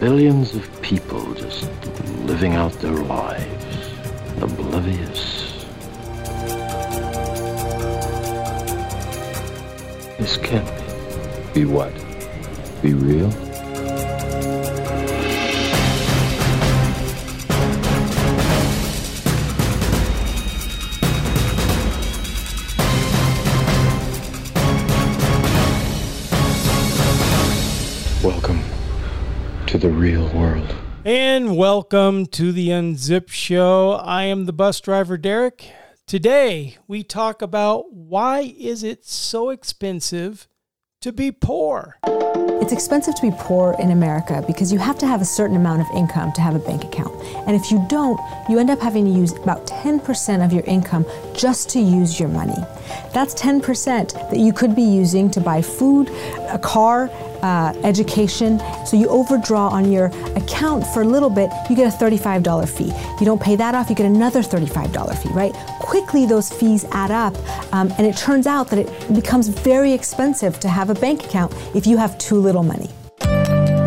Billions of people just living out their lives, oblivious. This can't be. Be what? Be real? The real world. And welcome to the Unzip Show. I am the bus driver Derek. Today we talk about why is it so expensive to be poor? It's expensive to be poor in America because you have to have a certain amount of income to have a bank account. And if you don't, you end up having to use about 10% of your income just to use your money. That's 10% that you could be using to buy food, a car, uh, education. So you overdraw on your account for a little bit, you get a $35 fee. You don't pay that off, you get another $35 fee, right? Quickly, those fees add up, um, and it turns out that it becomes very expensive to have a bank account if you have too little money.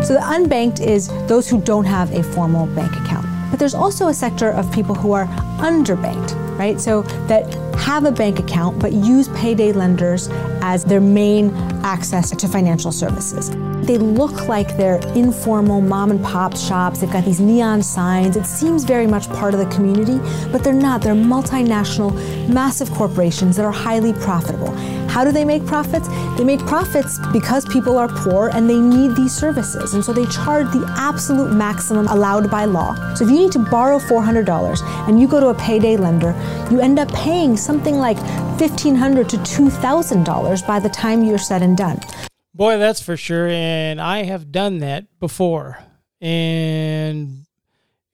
So the unbanked is those who don't have a formal bank account. But there's also a sector of people who are underbanked, right? So that have a bank account but use payday lenders as their main access to financial services. They look like they're informal mom and pop shops. They've got these neon signs. It seems very much part of the community, but they're not. They're multinational, massive corporations that are highly profitable. How do they make profits? They make profits because people are poor and they need these services. And so they charge the absolute maximum allowed by law. So if you need to borrow $400 and you go to a payday lender, you end up paying something like 1,500 to $2,000 by the time you're said and done. Boy, that's for sure. And I have done that before. And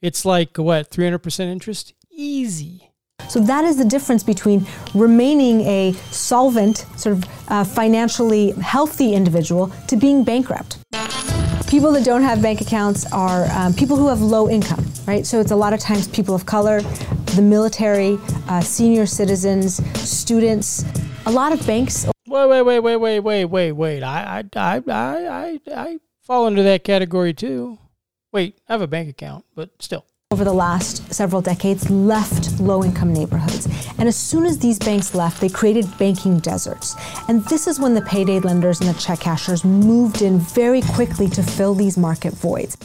it's like what, 300% interest? Easy. So that is the difference between remaining a solvent, sort of uh, financially healthy individual to being bankrupt. People that don't have bank accounts are um, people who have low income, right? So it's a lot of times people of color, the military, uh, senior citizens, students. A lot of banks. Wait, wait, wait, wait, wait, wait, wait, wait. I, I, I, I, I, fall into that category too. Wait, I have a bank account, but still. over the last several decades left low income neighborhoods. And as soon as these banks left, they created banking deserts. And this is when the payday lenders and the check cashers moved in very quickly to fill these market voids.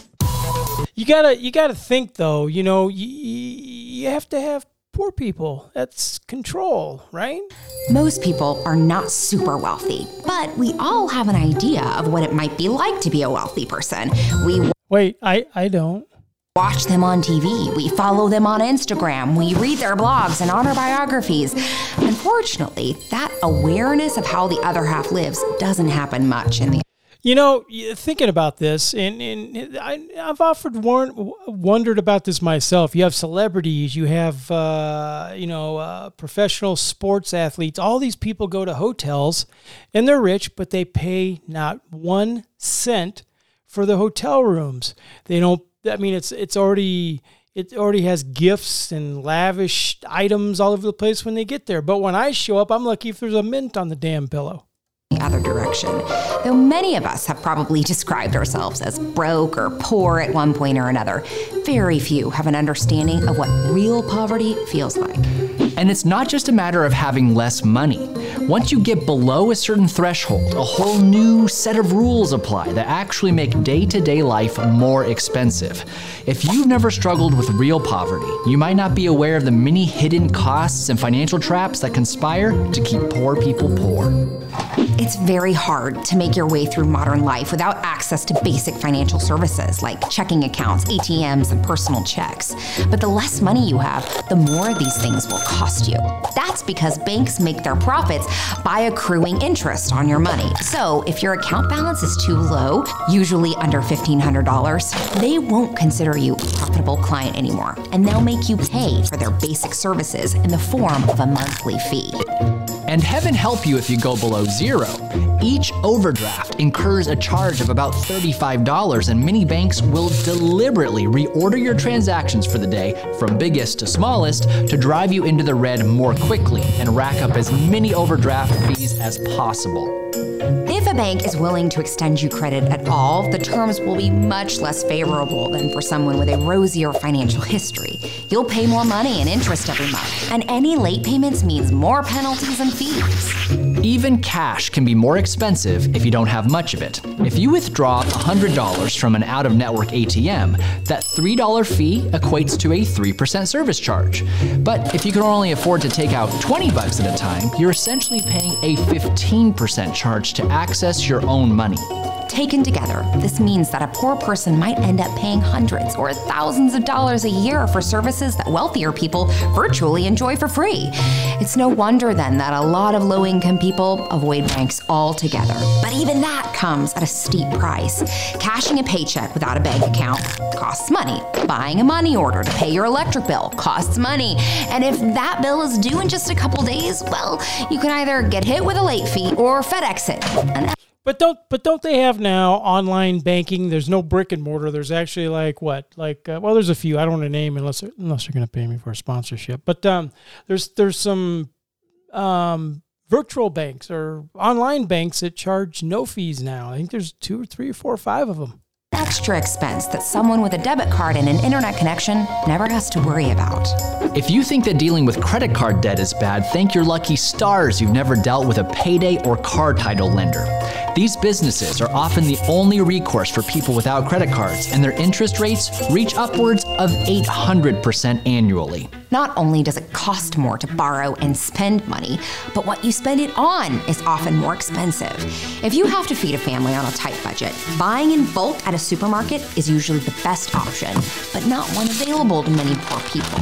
You gotta, you gotta think though. You know, you, you have to have poor people. That's control, right? Most people are not super wealthy, but we all have an idea of what it might be like to be a wealthy person. We Wait, I, I don't. watch them on TV, we follow them on Instagram, we read their blogs and honor biographies. Unfortunately, that awareness of how the other half lives doesn't happen much in the You know, thinking about this, and, and I, I've often warn, wondered about this myself. You have celebrities, you have, uh, you know, uh, professional sports athletes. All these people go to hotels, and they're rich, but they pay not one cent for the hotel rooms. They don't. I mean, it's it's already it already has gifts and lavish items all over the place when they get there. But when I show up, I'm lucky if there's a mint on the damn pillow. Other direction. Though many of us have probably described ourselves as broke or poor at one point or another, very few have an understanding of what real poverty feels like. And it's not just a matter of having less money. Once you get below a certain threshold, a whole new set of rules apply that actually make day to day life more expensive. If you've never struggled with real poverty, you might not be aware of the many hidden costs and financial traps that conspire to keep poor people poor. It's very hard to make your way through modern life without access to basic financial services like checking accounts, ATMs, and personal checks. But the less money you have, the more these things will cost you. That's because banks make their profits by accruing interest on your money. So if your account balance is too low, usually under $1,500, they won't consider you a profitable client anymore, and they'll make you pay for their basic services in the form of a monthly fee. And heaven help you if you go below zero. Each overdraft incurs a charge of about $35, and many banks will deliberately reorder your transactions for the day from biggest to smallest to drive you into the red more quickly and rack up as many overdraft fees as possible. If a bank is willing to extend you credit at all, the terms will be much less favorable than for someone with a rosier financial history. You'll pay more money in interest every month, and any late payments means more penalties and fees. Even cash can be more expensive if you don't have much of it. If you withdraw $100 from an out of network ATM, that $3 fee equates to a 3% service charge. But if you can only afford to take out 20 bucks at a time, you're essentially paying a 15% charge to access your own money. Taken together, this means that a poor person might end up paying hundreds or thousands of dollars a year for services that wealthier people virtually enjoy for free. It's no wonder then that a lot of low income people avoid banks altogether. But even that comes at a steep price. Cashing a paycheck without a bank account costs money. Buying a money order to pay your electric bill costs money. And if that bill is due in just a couple days, well, you can either get hit with a late fee or FedEx it. But don't but don't they have now online banking? There's no brick and mortar. There's actually like what like uh, well, there's a few. I don't want to name unless they're, unless they're going to pay me for a sponsorship. But um, there's there's some um, virtual banks or online banks that charge no fees now. I think there's two or three or four or five of them. extra expense that someone with a debit card and an internet connection never has to worry about. If you think that dealing with credit card debt is bad, thank your lucky stars you've never dealt with a payday or car title lender. These businesses are often the only recourse for people without credit cards, and their interest rates reach upwards of 800% annually. Not only does it cost more to borrow and spend money, but what you spend it on is often more expensive. If you have to feed a family on a tight budget, buying in bulk at a supermarket is usually the best option, but not one available to many poor people.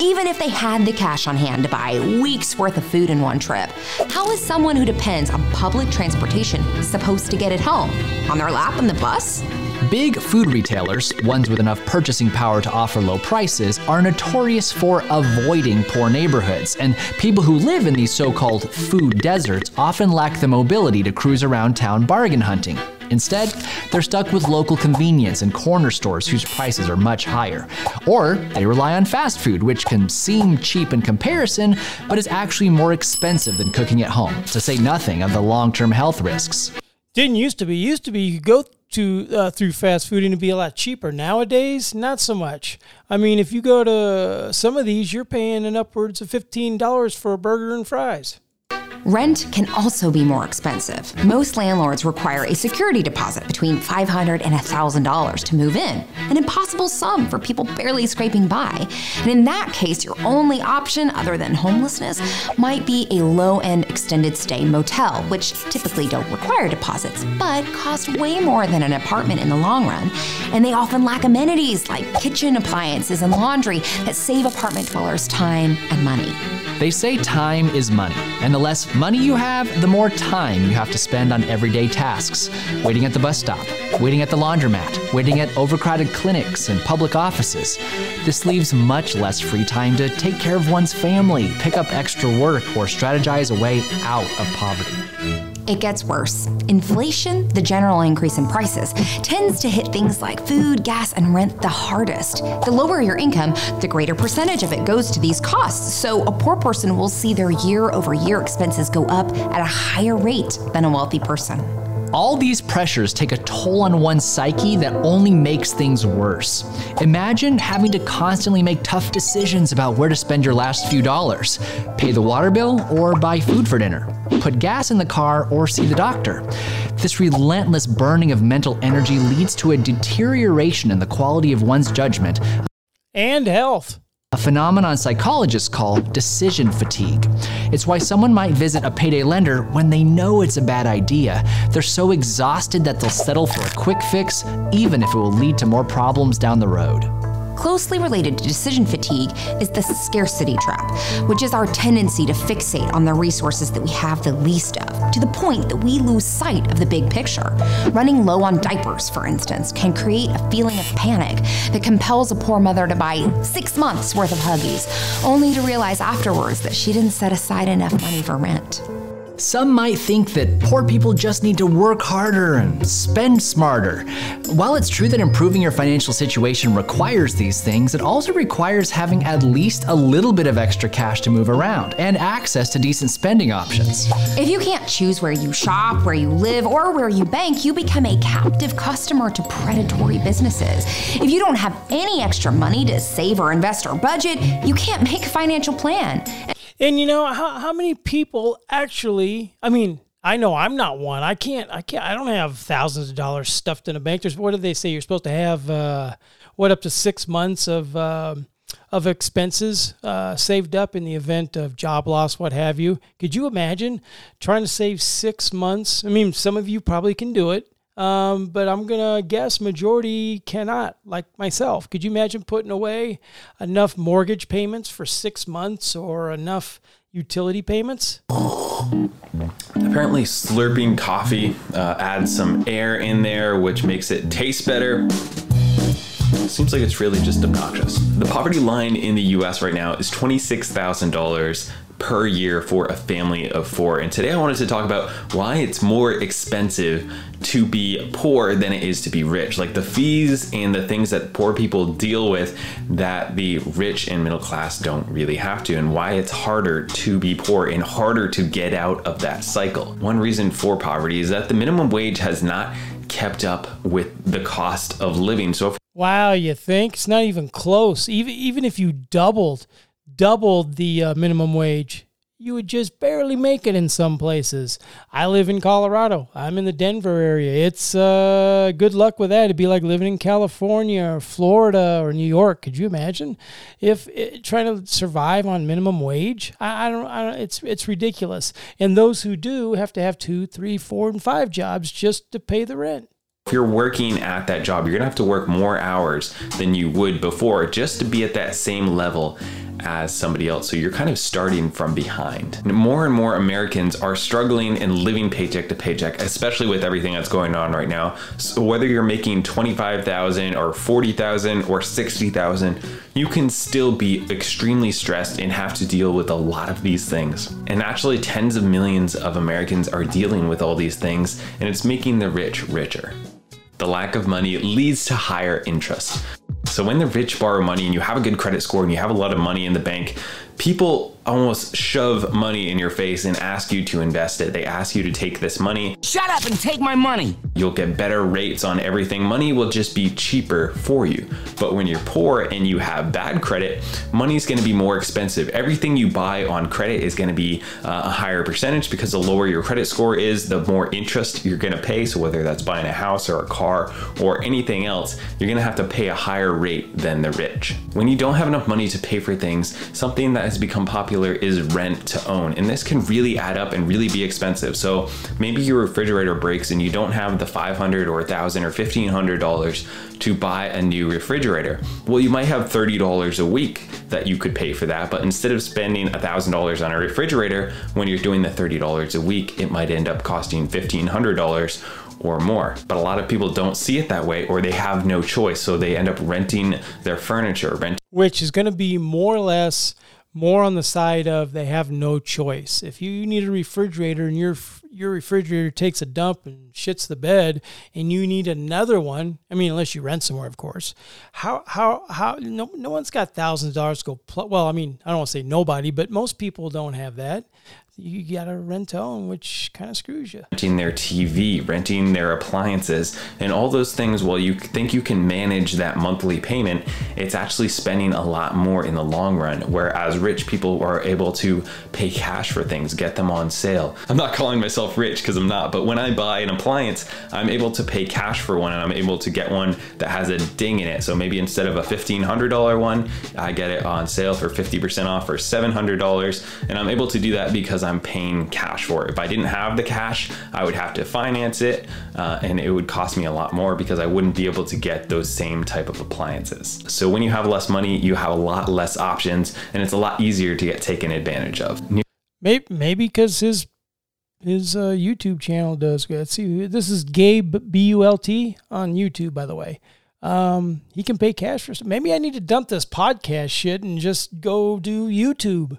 Even if they had the cash on hand to buy weeks worth of food in one trip, how is someone who depends on public transportation supposed to get it home? On their lap on the bus? Big food retailers, ones with enough purchasing power to offer low prices, are notorious for avoiding poor neighborhoods, and people who live in these so called food deserts often lack the mobility to cruise around town bargain hunting. Instead, they're stuck with local convenience and corner stores whose prices are much higher. Or they rely on fast food, which can seem cheap in comparison, but is actually more expensive than cooking at home, to say nothing of the long term health risks. Didn't used to be. Used to be you could go to uh, through fast food and it'd be a lot cheaper. Nowadays, not so much. I mean, if you go to some of these, you're paying an upwards of fifteen dollars for a burger and fries. Rent can also be more expensive. Most landlords require a security deposit between 500 and $1,000 to move in, an impossible sum for people barely scraping by. And in that case, your only option other than homelessness might be a low end extended stay motel, which typically don't require deposits, but cost way more than an apartment in the long run. And they often lack amenities like kitchen appliances and laundry that save apartment dwellers time and money. They say time is money, and the less money you have, the more time you have to spend on everyday tasks. Waiting at the bus stop, waiting at the laundromat, waiting at overcrowded clinics and public offices. This leaves much less free time to take care of one's family, pick up extra work, or strategize a way out of poverty. It gets worse. Inflation, the general increase in prices, tends to hit things like food, gas, and rent the hardest. The lower your income, the greater percentage of it goes to these costs. So a poor person will see their year over year expenses go up at a higher rate than a wealthy person. All these pressures take a toll on one's psyche that only makes things worse. Imagine having to constantly make tough decisions about where to spend your last few dollars pay the water bill or buy food for dinner, put gas in the car or see the doctor. This relentless burning of mental energy leads to a deterioration in the quality of one's judgment And health. a phenomenon psychologists call decision fatigue. It's why someone might visit a payday lender when they know it's a bad idea. They're so exhausted that they'll settle for a quick fix, even if it will lead to more problems down the road. Closely related to decision fatigue is the scarcity trap, which is our tendency to fixate on the resources that we have the least of, to the point that we lose sight of the big picture. Running low on diapers, for instance, can create a feeling of panic that compels a poor mother to buy six months worth of Huggies, only to realize afterwards that she didn't set aside enough money for rent. Some might think that poor people just need to work harder and spend smarter. While it's true that improving your financial situation requires these things, it also requires having at least a little bit of extra cash to move around and access to decent spending options. If you can't choose where you shop, where you live, or where you bank, you become a captive customer to predatory businesses. If you don't have any extra money to save or invest or budget, you can't make a financial plan. And you know how how many people actually? I mean, I know I'm not one. I can't. I can't. I don't have thousands of dollars stuffed in a bank. There's what do they say? You're supposed to have uh, what up to six months of um of expenses uh, saved up in the event of job loss, what have you. Could you imagine trying to save six months? I mean, some of you probably can do it. Um, but I'm gonna guess majority cannot, like myself. Could you imagine putting away enough mortgage payments for six months or enough utility payments? Apparently, slurping coffee uh, adds some air in there, which makes it taste better. Seems like it's really just obnoxious. The poverty line in the US right now is $26,000 per year for a family of four. And today I wanted to talk about why it's more expensive to be poor than it is to be rich. Like the fees and the things that poor people deal with that the rich and middle class don't really have to, and why it's harder to be poor and harder to get out of that cycle. One reason for poverty is that the minimum wage has not kept up with the cost of living. So if Wow, you think it's not even close. Even even if you doubled doubled the uh, minimum wage, you would just barely make it in some places. I live in Colorado. I'm in the Denver area. It's uh, good luck with that. It'd be like living in California or Florida or New York. Could you imagine if it, trying to survive on minimum wage? I, I, don't, I don't. It's it's ridiculous. And those who do have to have two, three, four, and five jobs just to pay the rent. If you're working at that job, you're gonna have to work more hours than you would before just to be at that same level as somebody else. So you're kind of starting from behind. More and more Americans are struggling and living paycheck to paycheck, especially with everything that's going on right now. So whether you're making 25,000 or 40,000 or 60,000, you can still be extremely stressed and have to deal with a lot of these things. And actually tens of millions of Americans are dealing with all these things and it's making the rich richer. The lack of money leads to higher interest. So when the rich borrow money and you have a good credit score and you have a lot of money in the bank, people almost shove money in your face and ask you to invest it. They ask you to take this money. Shut up and take my money. You'll get better rates on everything. Money will just be cheaper for you. But when you're poor and you have bad credit, money's going to be more expensive. Everything you buy on credit is going to be uh, a higher percentage because the lower your credit score is, the more interest you're going to pay. So whether that's buying a house or a car or anything else, you're going to have to pay a higher rate than the rich. When you don't have enough money to pay for things, something that has become popular is rent to own. And this can really add up and really be expensive. So maybe your refrigerator breaks and you don't have the 500 or 1000 or $1500 to buy a new refrigerator. Well, you might have $30 a week that you could pay for that, but instead of spending $1000 on a refrigerator when you're doing the $30 a week, it might end up costing $1500 or more. But a lot of people don't see it that way or they have no choice. So they end up renting their furniture, rent which is going to be more or less more on the side of they have no choice. If you need a refrigerator and your your refrigerator takes a dump and shits the bed, and you need another one, I mean, unless you rent somewhere, of course. How how how? No no one's got thousands of dollars to go. Pl- well, I mean, I don't want to say nobody, but most people don't have that. You got to rent home, which kind of screws you. renting their TV, renting their appliances, and all those things, while you think you can manage that monthly payment, it's actually spending a lot more in the long run. Whereas rich people are able to pay cash for things, get them on sale. I'm not calling myself rich because I'm not, but when I buy an appliance, I'm able to pay cash for one and I'm able to get one that has a ding in it. So maybe instead of a $1,500 one, I get it on sale for 50% off for $700. And I'm able to do that because I'm paying cash for it. If I didn't have the cash, I would have to finance it uh, and it would cost me a lot more because I wouldn't be able to get those same type of appliances. So when you have less money, you have a lot less options and it's a lot easier to get taken advantage of. Maybe maybe because his his uh, YouTube channel does good. See, this is Gabe B U L T on YouTube, by the way. Um, he can pay cash for. Maybe I need to dump this podcast shit and just go do YouTube.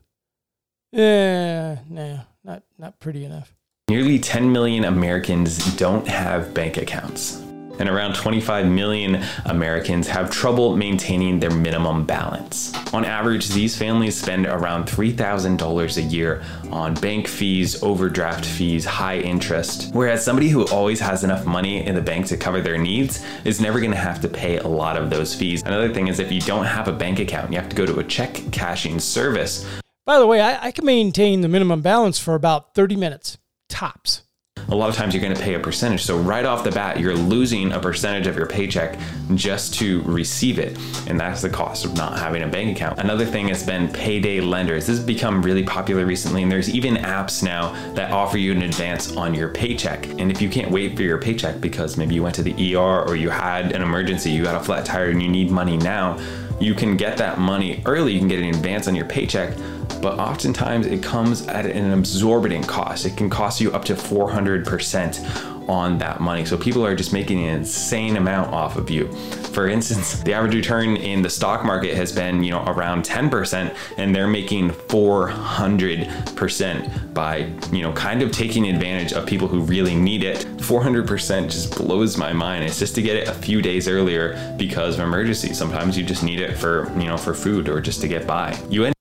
Yeah, nah, not not pretty enough. Nearly 10 million Americans don't have bank accounts. And around 25 million Americans have trouble maintaining their minimum balance. On average, these families spend around $3,000 a year on bank fees, overdraft fees, high interest. Whereas somebody who always has enough money in the bank to cover their needs is never gonna have to pay a lot of those fees. Another thing is if you don't have a bank account, you have to go to a check cashing service By the way, I, I can maintain the minimum balance for about 30 minutes, tops. a lot of times you're going to pay a percentage. So right off the bat, you're losing a percentage of your paycheck just to receive it. And that's the cost of not having a bank account. Another thing has been payday lenders. This has become really popular recently. And there's even apps now that offer you an advance on your paycheck. And if you can't wait for your paycheck because maybe you went to the ER or you had an emergency, you got a flat tire and you need money now, you can get that money early. You can get an advance on your paycheck but oftentimes it comes at an exorbitant cost. It can cost you up to 400% on that money. So people are just making an insane amount off of you. For instance, the average return in the stock market has been, you know, around 10% and they're making 400% by, you know, kind of taking advantage of people who really need it. 400% just blows my mind. It's just to get it a few days earlier because of emergency. Sometimes you just need it for, you know, for food or just to get by. You end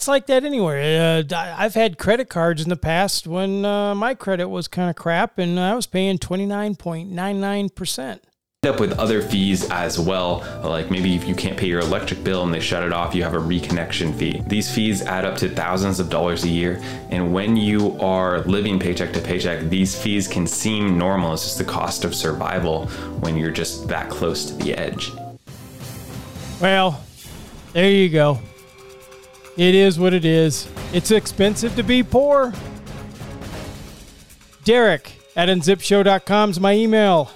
It's like that anywhere. Uh, I've had credit cards in the past when uh, my credit was kind of crap and I was paying 29.99%. up with other fees as well. Like maybe if you can't pay your electric bill and they shut it off, you have a reconnection fee. These fees add up to thousands of dollars a year. And when you are living paycheck to paycheck, these fees can seem normal. It's just the cost of survival when you're just that close to the edge. Well, there you go. It is what it is. It's expensive to be poor. Derek at unzipshow.com is my email.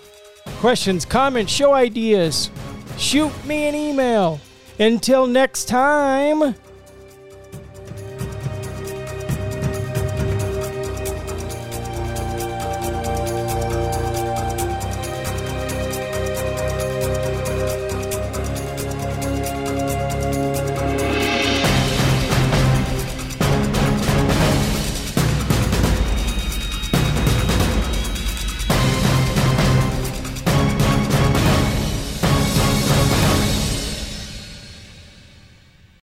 Questions, comments, show ideas. Shoot me an email. Until next time,